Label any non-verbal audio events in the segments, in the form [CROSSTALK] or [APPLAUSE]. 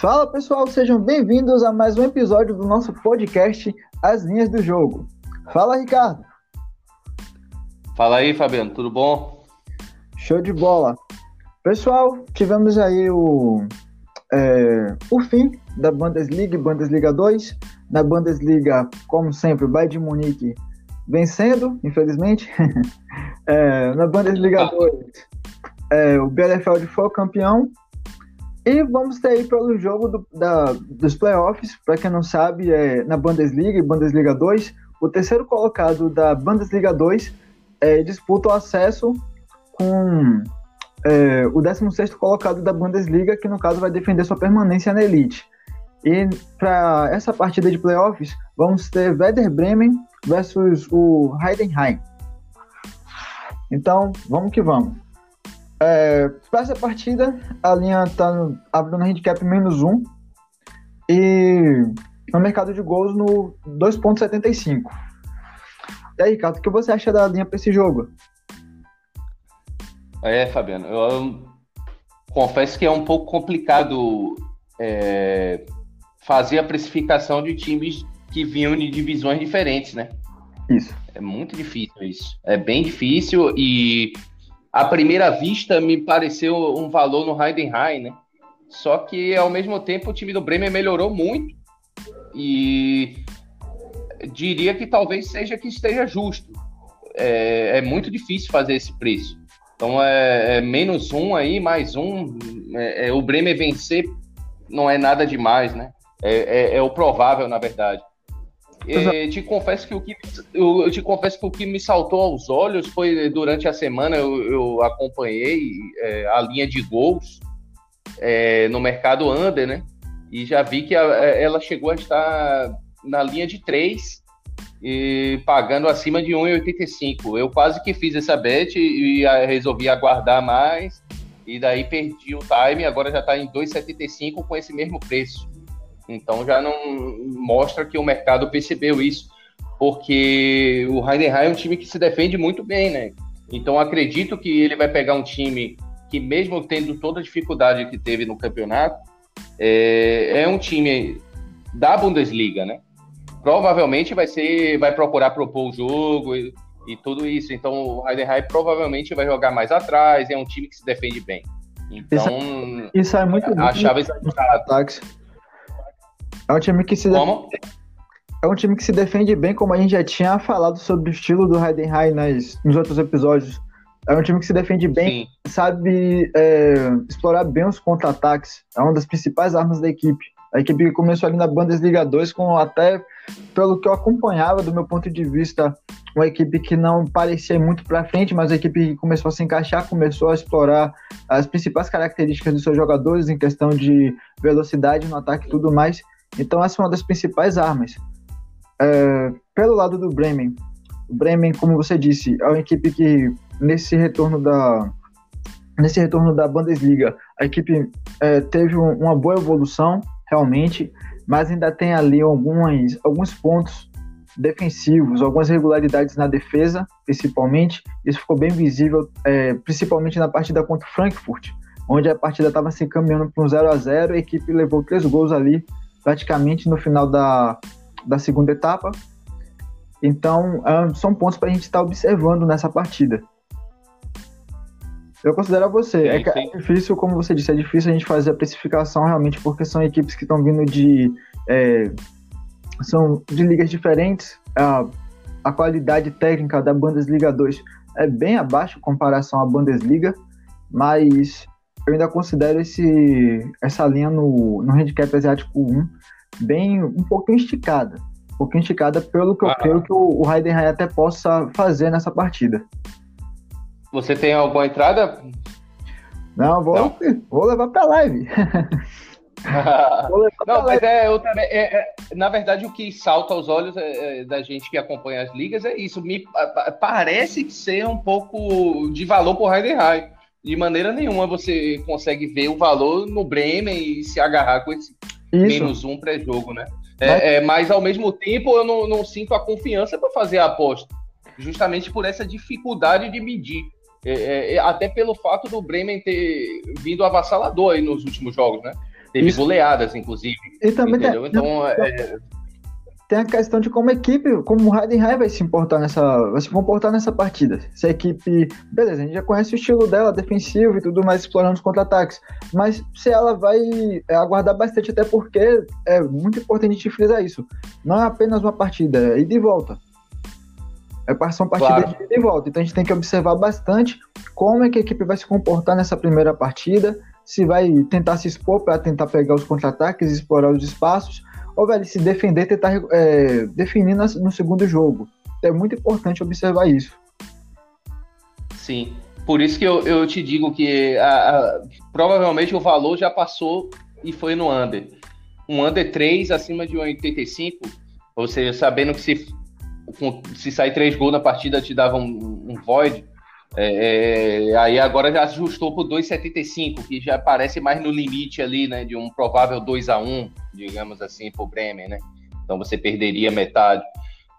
Fala pessoal, sejam bem-vindos a mais um episódio do nosso podcast As Linhas do Jogo. Fala Ricardo. Fala aí, Fabiano, tudo bom? Show de bola. Pessoal, tivemos aí o, é, o fim da Bundesliga e Bundesliga 2. Na Bundesliga, como sempre, o Bayern de Munique vencendo, infelizmente. [LAUGHS] é, na Bundesliga 2, é, o Bielefeld foi o campeão. E vamos ter aí pelo jogo do, da, dos playoffs, para quem não sabe, é, na Bundesliga e Bundesliga 2, o terceiro colocado da Bundesliga 2 é, disputa o acesso com é, o 16 colocado da Bundesliga, que no caso vai defender sua permanência na elite. E para essa partida de playoffs, vamos ter Werder Bremen versus o Heidenheim. Então, vamos que vamos. É, para essa partida, a linha está abrindo handicap menos um e no mercado de gols no 2,75. E aí, Ricardo, o que você acha da linha para esse jogo? É, Fabiano, eu confesso que é um pouco complicado é, fazer a precificação de times que vinham de divisões diferentes, né? Isso. É muito difícil isso. É bem difícil e à primeira vista me pareceu um valor no Heidenheim, né? Só que ao mesmo tempo o time do Bremen melhorou muito e diria que talvez seja que esteja justo. É, é muito difícil fazer esse preço. Então é, é menos um aí, mais um. É, é, o Bremer vencer não é nada demais, né? É, é, é o provável, na verdade. E, te confesso que o que eu, te confesso que o que me saltou aos olhos foi durante a semana eu, eu acompanhei é, a linha de gols no mercado under, né? E já vi que a, ela chegou a estar na linha de 3 e pagando acima de 1,85. Eu quase que fiz essa bet e resolvi aguardar mais e daí perdi o time, agora já está em 2,75 com esse mesmo preço. Então já não mostra que o mercado percebeu isso, porque o Heidenheim é um time que se defende muito bem, né? Então acredito que ele vai pegar um time que mesmo tendo toda a dificuldade que teve no campeonato, é, é um time da Bundesliga, né? provavelmente vai ser, vai procurar propor o jogo e, e tudo isso. Então o Heidenheim provavelmente vai jogar mais atrás, é um time que se defende bem. Então, isso, isso é muito a chave ataques. É um time que se como? É um time que se defende bem, como a gente já tinha falado sobre o estilo do Heidenheim nas, nos outros episódios. É um time que se defende bem, Sim. sabe é, explorar bem os contra-ataques. É uma das principais armas da equipe. A equipe que começou ali na Bundesliga 2 com até, pelo que eu acompanhava, do meu ponto de vista, uma equipe que não parecia muito para frente, mas a equipe que começou a se encaixar, começou a explorar as principais características dos seus jogadores em questão de velocidade no ataque e tudo mais. Então essa é uma das principais armas. É, pelo lado do Bremen, o Bremen, como você disse, é uma equipe que nesse retorno da nesse retorno da Bundesliga, a equipe é, teve um, uma boa evolução, realmente, mas ainda tem ali algumas, alguns pontos defensivos, algumas regularidades na defesa, principalmente. Isso ficou bem visível, é, principalmente na partida contra o Frankfurt, onde a partida estava se encaminhando para um 0 a 0 a equipe levou três gols ali, praticamente no final da, da segunda etapa. Então, é, são pontos para a gente estar tá observando nessa partida. Eu considero você. Sim, é, é, difícil, como você disse, é difícil a gente fazer a precificação realmente, porque são equipes que estão vindo de. É, são de ligas diferentes. A, a qualidade técnica da Bundesliga 2 é bem abaixo em comparação à Bundesliga, mas eu ainda considero esse, essa linha no, no handicap asiático 1 bem um pouquinho esticada. Um pouquinho esticada pelo que eu ah. creio que o, o Heidenheim até possa fazer nessa partida. Você tem alguma entrada? Não, vou, Não. vou levar pra live. [LAUGHS] Não, mas é, eu também, é, é, na verdade, o que salta aos olhos é, é, da gente que acompanha as ligas é isso. Me parece ser um pouco de valor por Heidenheim. De maneira nenhuma você consegue ver o valor no Bremen e se agarrar com esse isso. menos um pré-jogo, né? É, mas... É, mas... ao mesmo tempo eu não, não sinto a confiança para fazer a aposta, justamente por essa dificuldade de medir. É, é, é, até pelo fato do Bremen ter vindo avassalador aí nos últimos jogos, né? Teve Isso. goleadas, inclusive. E também entendeu? Tem, então, é... tem a questão de como a equipe, como o Heidenheim vai se importar nessa, vai se comportar nessa partida. Se a equipe, beleza, a gente já conhece o estilo dela, defensivo e tudo mais, explorando os contra-ataques. Mas se ela vai é, aguardar bastante, até porque é muito importante a gente frisar isso. Não é apenas uma partida, é ida e volta. É, são partidas claro. de ida e volta. Então a gente tem que observar bastante como é que a equipe vai se comportar nessa primeira partida, se vai tentar se expor para tentar pegar os contra-ataques, explorar os espaços, ou vai se defender, tentar é, definir no segundo jogo. É muito importante observar isso. Sim. Por isso que eu, eu te digo que a, a, provavelmente o valor já passou e foi no under. Um under 3 acima de 1,85, ou seja, sabendo que se se sair três gols na partida te dava um, um void. É, é, aí agora já ajustou para 2,75, que já parece mais no limite ali, né? De um provável 2 a 1 digamos assim, para o Bremen, né? Então você perderia metade.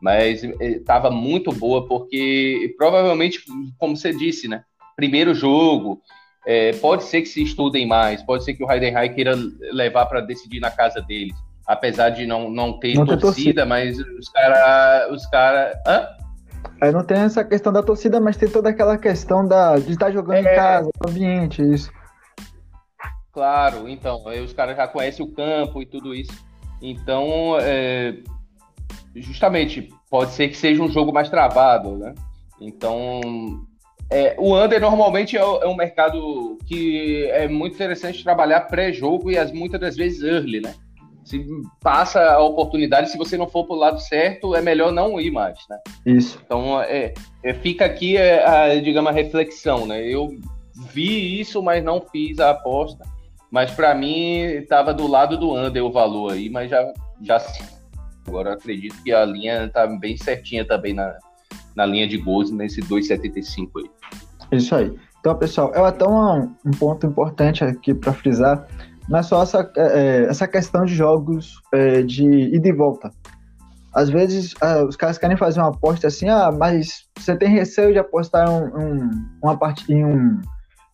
Mas estava é, muito boa, porque provavelmente, como você disse, né? Primeiro jogo, é, pode ser que se estudem mais, pode ser que o Heidenheim queira levar para decidir na casa deles apesar de não, não ter não torcida, torcida, mas os caras. Os cara, hã? Aí não tem essa questão da torcida, mas tem toda aquela questão da, de estar jogando é... em casa, ambiente, isso. Claro, então, aí os caras já conhecem o campo e tudo isso. Então, é, justamente, pode ser que seja um jogo mais travado, né? Então, é, o under normalmente é, é, um mercado que é muito interessante trabalhar pré-jogo e as, muitas das vezes early, né? Se passa a oportunidade, se você não for para o lado certo, é melhor não ir mais, né? Isso. Então, é, é fica aqui, é, a, digamos, a reflexão, né? Eu vi isso, mas não fiz a aposta. Mas para mim, estava do lado do under o valor aí, mas já, já Agora acredito que a linha está bem certinha também na, na linha de gols, nesse 2,75 aí. Isso aí. Então, pessoal, é até um, um ponto importante aqui para frisar não é só essa, é, é, essa questão de jogos é, de ida e volta. Às vezes é, os caras querem fazer uma aposta assim, ah, mas você tem receio de apostar um, um, uma parte, em um,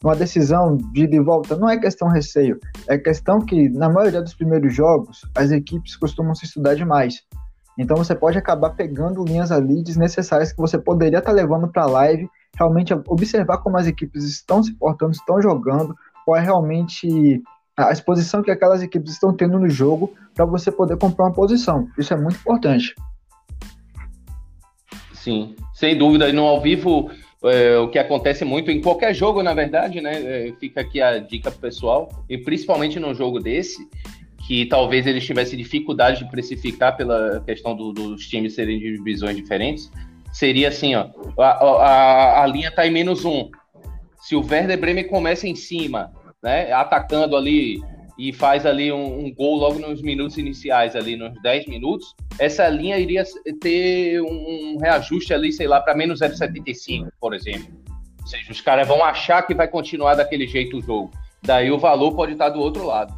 uma decisão de ida e volta. Não é questão receio, é questão que na maioria dos primeiros jogos as equipes costumam se estudar demais. Então você pode acabar pegando linhas ali desnecessárias que você poderia estar levando para a live, realmente observar como as equipes estão se portando, estão jogando, qual é realmente a exposição que aquelas equipes estão tendo no jogo para você poder comprar uma posição. Isso é muito importante. Sim, sem dúvida. No ao vivo, é, o que acontece muito em qualquer jogo, na verdade, né? É, fica aqui a dica pro pessoal, e principalmente num jogo desse, que talvez eles tivessem dificuldade de precificar pela questão do, dos times serem de divisões diferentes, seria assim, ó, a, a, a linha está em menos um. Se o Werder Bremen começa em cima né, atacando ali e faz ali um, um, gol logo nos minutos iniciais, ali nos 10 minutos, essa linha iria ter um, reajuste ali, sei lá, para menos 0,75, por exemplo. Ou seja, os caras vão achar que vai continuar daquele jeito o jogo. Daí o valor pode estar do outro lado.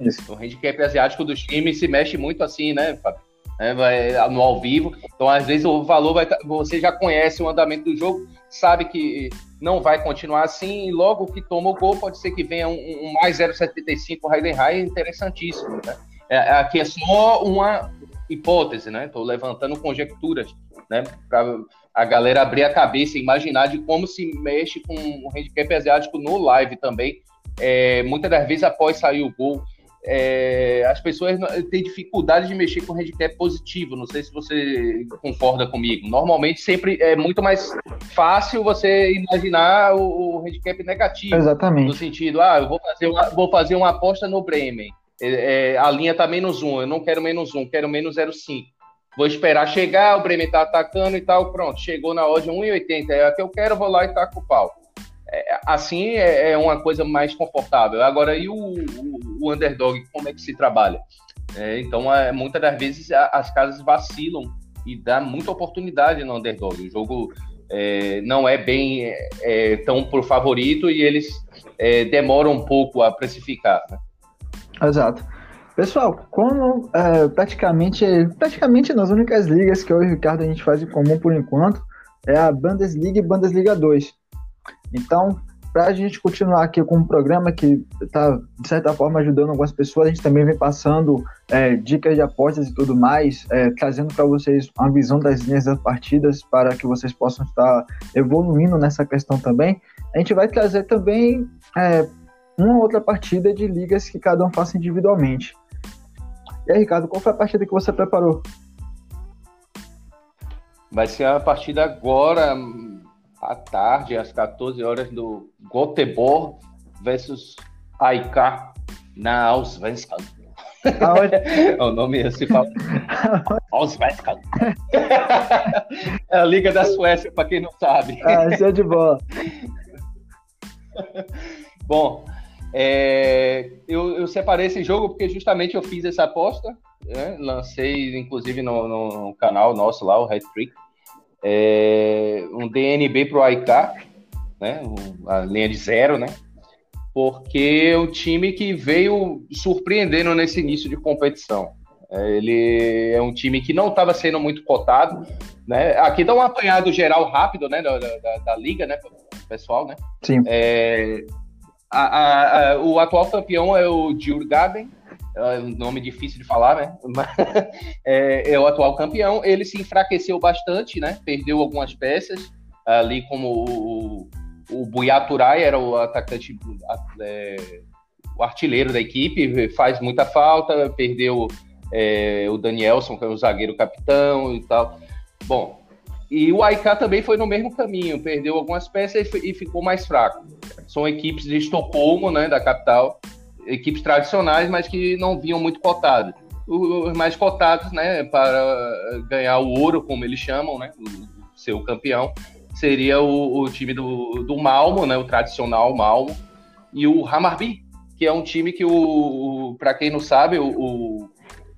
Isso. O handicap asiático dos times se mexe muito assim, né, Fábio? É, vai, no ao vivo. Então, às vezes, o valor vai. Você já conhece o andamento do jogo, sabe que não vai continuar assim, e logo que toma o gol, pode ser que venha um, um mais 0,75 Heidenheim, interessantíssimo. Né? É, é, aqui é só uma hipótese, né? Estou levantando conjecturas, né? Para a galera abrir a cabeça e imaginar de como se mexe com o handicap asiático no live também. É, muitas das vezes após sair o gol, é, as pessoas têm dificuldade de mexer com handicap positivo. Não sei se você concorda comigo. Normalmente sempre é muito mais fácil você imaginar o, o handicap negativo. Exatamente. No sentido, ah, eu vou fazer uma, vou fazer uma aposta no Bremen. É, é a linha tá menos um, eu não quero menos um, quero menos 0,5. Vou esperar chegar, o Bremen tá atacando e tal, pronto. Chegou na odd 1,80, é a que eu quero, vou lá e taco o pau. É, assim é, é, uma coisa mais confortável. Agora, e o, o, o underdog, como é que se trabalha? É, então, é, muitas das vezes as casas vacilam e dá muita oportunidade no underdog. O jogo é, não é bem é, é tão por favorito e eles demoram um pouco a precificar. Né? Exato. Pessoal, como praticamente, praticamente nas únicas ligas que eu e o Ricardo a gente faz em comum por enquanto, é a Bundesliga e Bundesliga 2. Então, para a gente continuar aqui com um programa que está, de certa forma, ajudando algumas pessoas, a gente também vem passando é, dicas de apostas e tudo mais, é, trazendo para vocês uma visão das linhas das partidas para que vocês possam estar evoluindo nessa questão também. A gente vai trazer também é, uma outra partida de ligas que cada um faça individualmente. E aí, Ricardo, qual foi a partida que você preparou? Vai ser a partida agora, à tarde, às 14 horas, do Göteborg versus AIK na Allsvenskan. [LAUGHS] o nome se fala. [LAUGHS] Allsvenskan. é a Liga da Suécia, para quem não sabe. Ah, show de bola. [LAUGHS] Bom, é, eu, eu, separei esse jogo porque justamente eu fiz essa aposta, né? lancei inclusive no, no, canal nosso lá, o Red Trick, é, um DNB para o AIK, né? a linha de zero, né? porque é um time que veio surpreendendo nesse início de competição. É, ele é um time que não estava sendo muito cotado, né? Aqui dá um apanhado geral rápido, né, da, da, da liga, né, pessoal, né? Sim. É, a, a, a, o atual campeão é o Djurgården, é um nome difícil de falar, né? [LAUGHS] é, é, o atual campeão. Ele se enfraqueceu bastante, né? Perdeu algumas peças, ali como o, o Buiaturai era o atacante, é, o artilheiro da equipe, faz muita falta, perdeu é, o Danielson, que é o zagueiro capitão e tal. Bom, e o AIK também foi no mesmo caminho, perdeu algumas peças e, e ficou mais fraco. São equipes de Estocolmo, né, da capital, equipes tradicionais, mas que não vinham muito cotadas. Os mais cotados, né, para ganhar o ouro, como eles chamam, né, o seu campeão, seria o, o time do, do Malmo, né, o tradicional Malmo, e o Hamarby, que é um time que, o, o para quem não sabe, o, o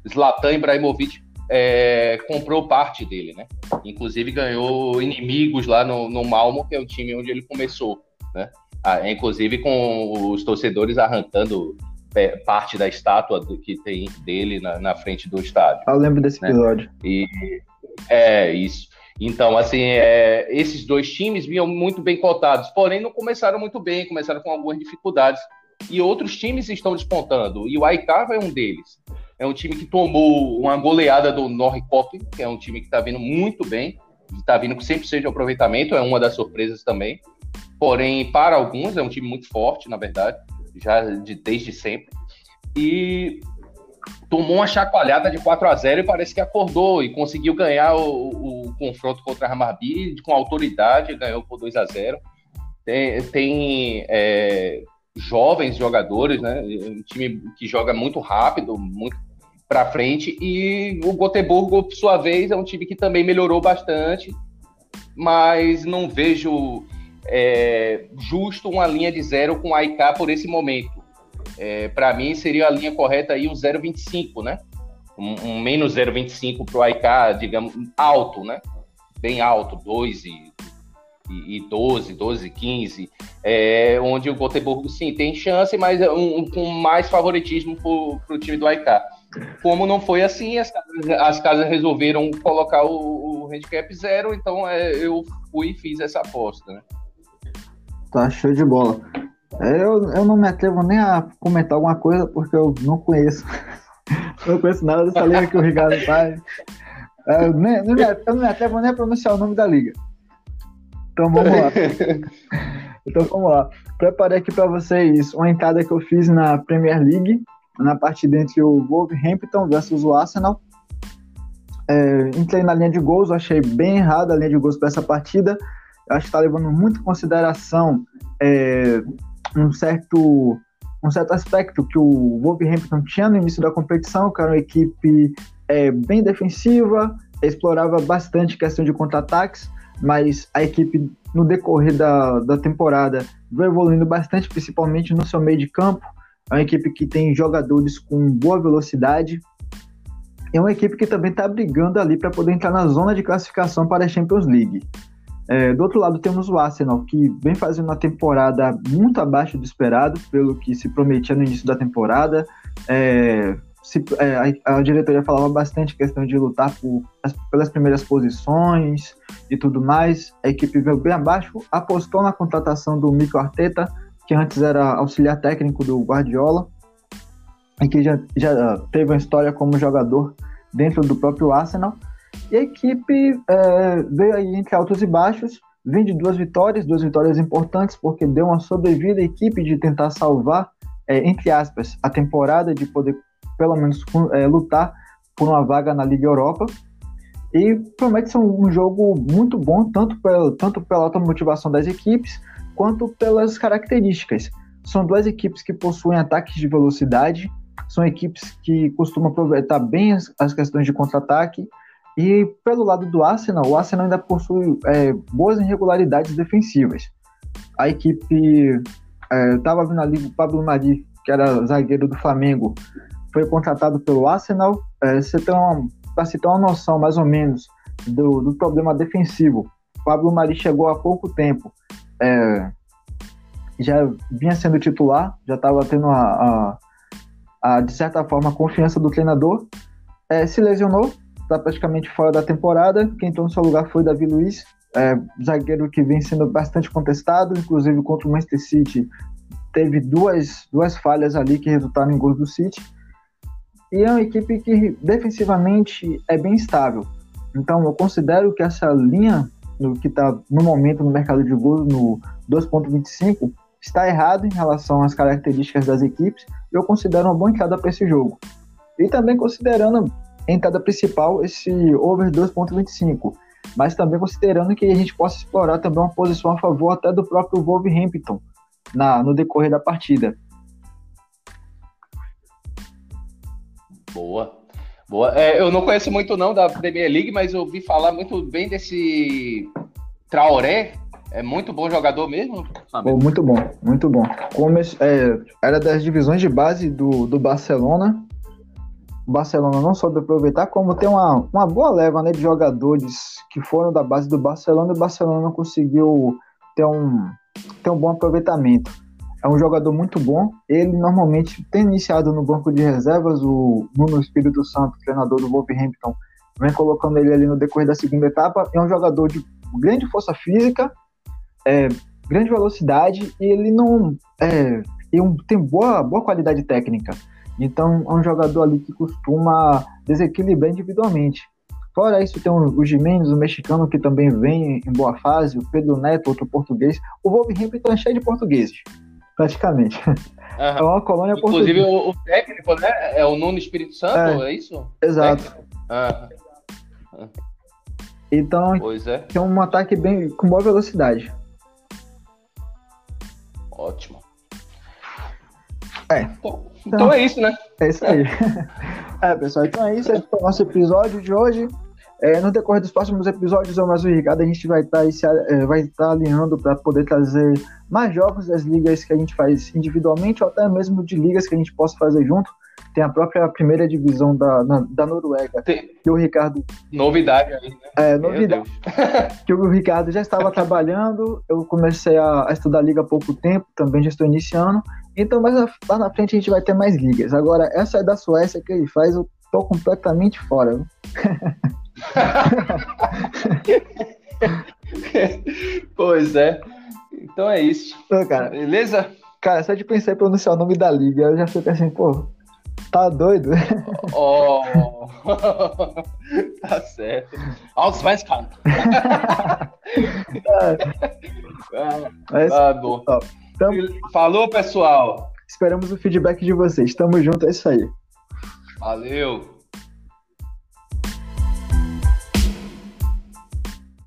Zlatan Ibrahimovic é, comprou parte dele, né? Inclusive ganhou inimigos lá no, no Malmo, que é o time onde ele começou, né? Ah, inclusive com os torcedores arrancando é, parte da estátua que tem dele na, na, frente do estádio. Eu lembro desse né? episódio. E é isso. Então, assim, é, esses dois times vinham muito bem cotados, porém não começaram muito bem, começaram com algumas dificuldades. E outros times estão despontando, e o Aitava é um deles. É um time que tomou uma goleada do Norrköping, que é um time que está vindo muito bem, está vindo com 100% de aproveitamento, é uma das surpresas também. Porém, para alguns, é um time muito forte, na verdade, já de, desde sempre. E tomou uma chacoalhada de 4 a 0 e parece que acordou e conseguiu ganhar o, o confronto contra a Hamarby com autoridade, ganhou por 2 a 0 Tem, tem é, jovens jogadores, né? Um time que joga muito rápido, muito para frente. E o Gotemburgo, por sua vez, é um time que também melhorou bastante, mas não vejo é, justo uma linha de zero com a IK por esse momento. É, para mim, seria a linha correta aí o 0,25, né? Um, um menos 0,25 para o IK, digamos, alto, né? Bem alto, 2 e, e, e 12, 12, 15, é, onde o Gotemburgo, sim, tem chance, mas um, um com mais favoritismo para o time do IK. Como não foi assim, as as casas resolveram colocar o, o handicap zero, então é, eu fui e fiz essa aposta. Né? Tá show de bola. Eu, eu não me atrevo nem a comentar alguma coisa porque eu não conheço. [LAUGHS] eu não conheço nada dessa liga que o Ricardo faz. É, eu, nem, não me, eu não me atrevo nem a pronunciar o nome da liga. Então vamos lá. [LAUGHS] Então vamos lá. Preparei aqui para vocês uma entrada que eu fiz na Premier League na partida entre o Wolverhampton versus o Arsenal. É, entrei na linha de gols, achei bem errada a linha de gols para essa partida. Acho que está levando muito em consideração é, um certo um certo aspecto que o Wolverhampton tinha no início da competição, que era uma equipe é, bem defensiva, explorava bastante questão de contra-ataques, mas a equipe no decorrer da, da temporada veio evoluindo bastante, principalmente no seu meio de campo. É uma equipe que tem jogadores com boa velocidade. É uma equipe que também está brigando ali para poder entrar na zona de classificação para a Champions League. É, do outro lado temos o Arsenal, que vem fazendo uma temporada muito abaixo do esperado, pelo que se prometia no início da temporada. É, se, é, a, diretoria falava bastante questão de lutar por, as, pelas primeiras posições e tudo mais. A equipe veio bem abaixo, apostou na contratação do Mico Arteta, que antes era auxiliar técnico do Guardiola, e que já, já teve uma história como jogador dentro do próprio Arsenal. E a equipe é, veio aí entre altos e baixos, vem de duas vitórias, duas vitórias importantes, porque deu uma sobrevida à equipe de tentar salvar, é, entre aspas, a temporada, de poder pelo menos é, lutar por uma vaga na Liga Europa. E promete ser um, um jogo muito bom, tanto pela, tanto pela alta motivação das equipes, quanto pelas características. São duas equipes que possuem ataques de velocidade, são equipes que costumam aproveitar bem as, as questões de contra-ataque. E pelo lado do Arsenal, o Arsenal ainda possui é, boas irregularidades defensivas. A equipe estava é, vindo ali o Pablo Mari, que era zagueiro do Flamengo, foi contratado pelo Arsenal. É, Para se ter uma noção mais ou menos do, do problema defensivo, Pablo Mari chegou há pouco tempo, é, já vinha sendo titular, já estava tendo a, a, a, de certa forma, a confiança do treinador. É, se lesionou, está praticamente fora da temporada. Quem no seu lugar foi Davi Luiz, é, zagueiro que vem sendo bastante contestado, inclusive contra o Manchester City. Teve duas, duas falhas ali que resultaram em gols do City. E é uma equipe que defensivamente é bem estável. Então eu considero que essa linha no, que está no momento no mercado de gols, no 2.25, está errado em relação às características das equipes. Eu considero uma boa entrada para esse jogo. E também considerando entrada principal esse over 2.25, mas também considerando que a gente possa explorar também uma posição a favor até do próprio Wolverhampton na, no decorrer da partida. Boa. Boa. É, eu não conheço muito não da Premier League, mas eu ouvi falar muito bem desse Traoré. É muito bom jogador mesmo? Oh, muito bom, muito bom. Como, é, era das divisões de base do, do Barcelona. O Barcelona não soube aproveitar, como tem uma, uma boa leva né, de jogadores que foram da base do Barcelona e o Barcelona não conseguiu ter um, ter um bom aproveitamento é um jogador muito bom. Ele normalmente tem iniciado no banco de reservas. O Nuno Espírito Santo, treinador do Wolverhampton, vem colocando ele ali no decorrer da segunda etapa. É um jogador de grande força física, é, grande velocidade e ele não é, um, tem boa, boa qualidade técnica. Então é um jogador ali que costuma desequilibrar individualmente. Fora isso, tem o Jimenez, o mexicano, que também vem em boa fase, o Pedro Neto, outro português. O Wolverhampton é cheio de portugueses praticamente. [LAUGHS] Uhum. É uma colônia Inclusive, portuguesa. Inclusive, o, técnico, né? É o Nuno Espírito Santo, é, é isso? Exato. Uhum. Então, pois é. é um ataque bem com boa velocidade. Ótimo. É. Então, então, é isso, né? É isso aí. [LAUGHS] é, pessoal, então é isso. Esse foi o nosso episódio de hoje. É, no decorrer dos próximos episódios, eu mais Ricardo, a gente vai tá estar é, vai tá alinhando para poder trazer mais jogos das ligas que a gente faz individualmente ou até mesmo de ligas que a gente possa fazer junto. Tem a própria primeira divisão da, na, da Noruega, Tem... que o Ricardo. Novidade aí, né? É, novidade. [LAUGHS] que o Ricardo já estava [LAUGHS] trabalhando, eu comecei a, a, estudar liga há pouco tempo, também já estou iniciando. Então, mas lá na frente a gente vai ter mais ligas. Agora, essa é da Suécia que ele faz, eu tô completamente fora. [LAUGHS] pois é. Então é isso. cara, Beleza? Cara, só de pensar em pronunciar o nome da liga, eu já fico assim, pô, tá doido? Oh, [LAUGHS] tá certo. Allsvenskan. é, tá bom. Tamo... Falou, pessoal. Esperamos o feedback de vocês. Tamo junto, é isso aí. Valeu.